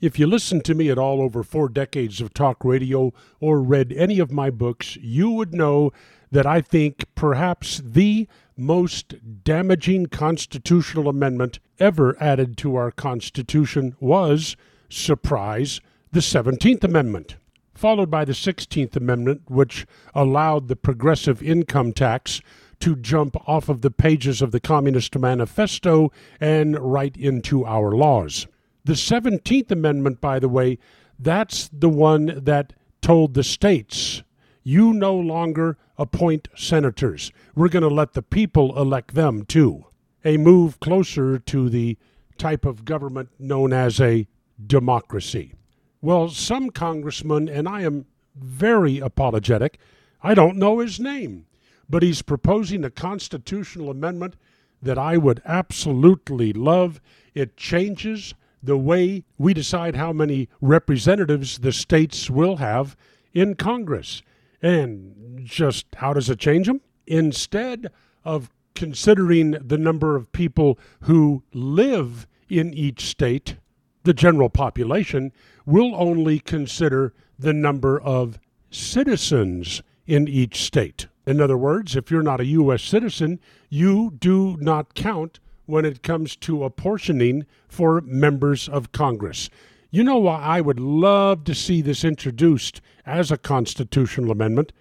If you listen to me at all over four decades of talk radio or read any of my books, you would know that I think perhaps the most damaging constitutional amendment ever added to our Constitution was, surprise, the 17th Amendment, followed by the 16th Amendment, which allowed the progressive income tax to jump off of the pages of the Communist Manifesto and right into our laws. The 17th Amendment, by the way, that's the one that told the states, you no longer appoint senators. We're going to let the people elect them too. A move closer to the type of government known as a democracy. Well, some congressman, and I am very apologetic, I don't know his name, but he's proposing a constitutional amendment that I would absolutely love. It changes the way we decide how many representatives the states will have in Congress. And just how does it change them? Instead of considering the number of people who live in each state, the general population will only consider the number of citizens in each state. In other words, if you're not a U.S. citizen, you do not count when it comes to apportioning for members of Congress. You know why I would love to see this introduced as a constitutional amendment?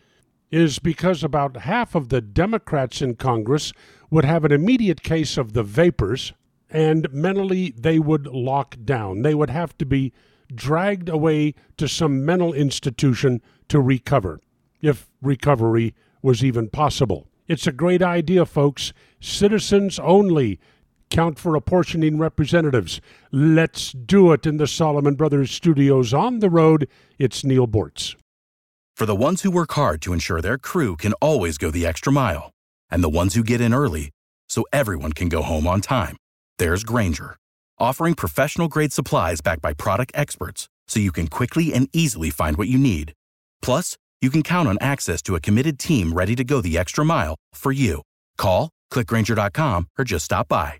Is because about half of the Democrats in Congress would have an immediate case of the vapors, and mentally they would lock down. They would have to be dragged away to some mental institution to recover, if recovery was even possible. It's a great idea, folks. Citizens only count for apportioning representatives. Let's do it in the Solomon Brothers studios on the road. It's Neal Boortz. For the ones who work hard to ensure their crew can always go the extra mile, and the ones who get in early so everyone can go home on time, there's Grainger, offering professional grade supplies backed by product experts so you can quickly and easily find what you need. Plus, you can count on access to a committed team ready to go the extra mile for you. Call, clickgrainger.com, or just stop by.